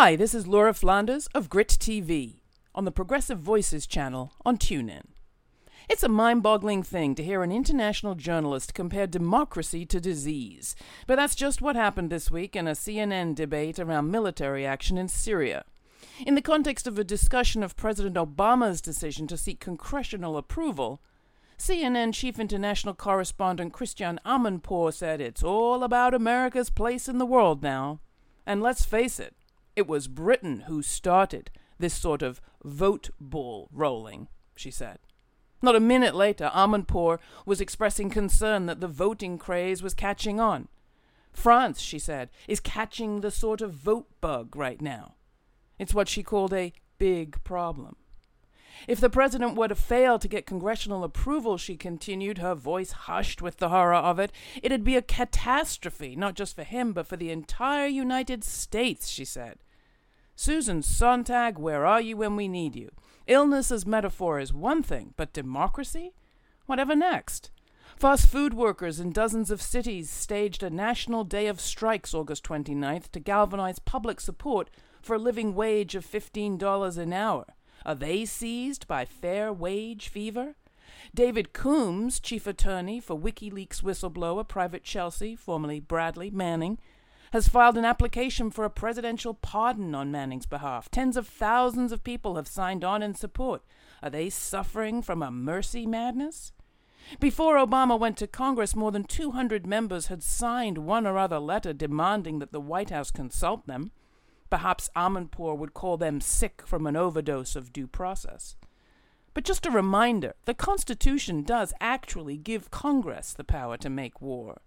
Hi, this is Laura Flanders of Grit TV on the Progressive Voices channel on TuneIn. It's a mind boggling thing to hear an international journalist compare democracy to disease, but that's just what happened this week in a CNN debate around military action in Syria. In the context of a discussion of President Obama's decision to seek congressional approval, CNN chief international correspondent Christiane Amanpour said it's all about America's place in the world now. And let's face it, it was Britain who started this sort of vote ball rolling, she said. Not a minute later, Amanpour was expressing concern that the voting craze was catching on. France, she said, is catching the sort of vote bug right now. It's what she called a big problem. If the president were to fail to get congressional approval, she continued, her voice hushed with the horror of it, it'd be a catastrophe, not just for him, but for the entire United States, she said. Susan Sontag, where are you when we need you? Illness as metaphor is one thing, but democracy? Whatever next? Fast food workers in dozens of cities staged a national day of strikes August 29th to galvanize public support for a living wage of $15 an hour. Are they seized by fair wage fever? David Coombs, chief attorney for WikiLeaks whistleblower Private Chelsea, formerly Bradley Manning, has filed an application for a presidential pardon on Manning's behalf. Tens of thousands of people have signed on in support. Are they suffering from a mercy madness? Before Obama went to Congress, more than 200 members had signed one or other letter demanding that the White House consult them. Perhaps Amanpour would call them sick from an overdose of due process. But just a reminder the Constitution does actually give Congress the power to make war.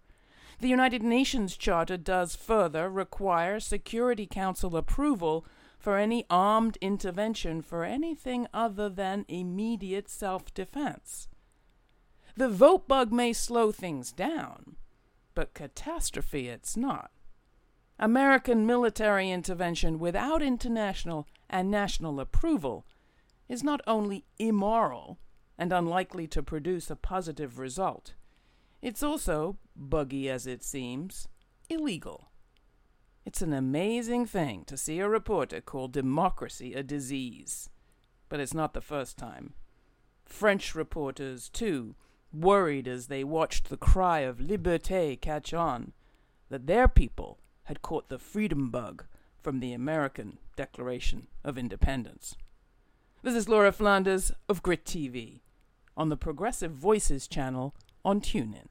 The United Nations Charter does further require Security Council approval for any armed intervention for anything other than immediate self defense. The vote bug may slow things down, but catastrophe it's not. American military intervention without international and national approval is not only immoral and unlikely to produce a positive result, it's also, buggy as it seems, illegal. It's an amazing thing to see a reporter call democracy a disease. But it's not the first time. French reporters, too, worried as they watched the cry of liberté catch on, that their people had caught the freedom bug from the American Declaration of Independence. This is Laura Flanders of Grit TV on the Progressive Voices channel on TuneIn.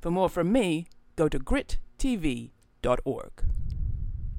For more from me, go to grittv.org.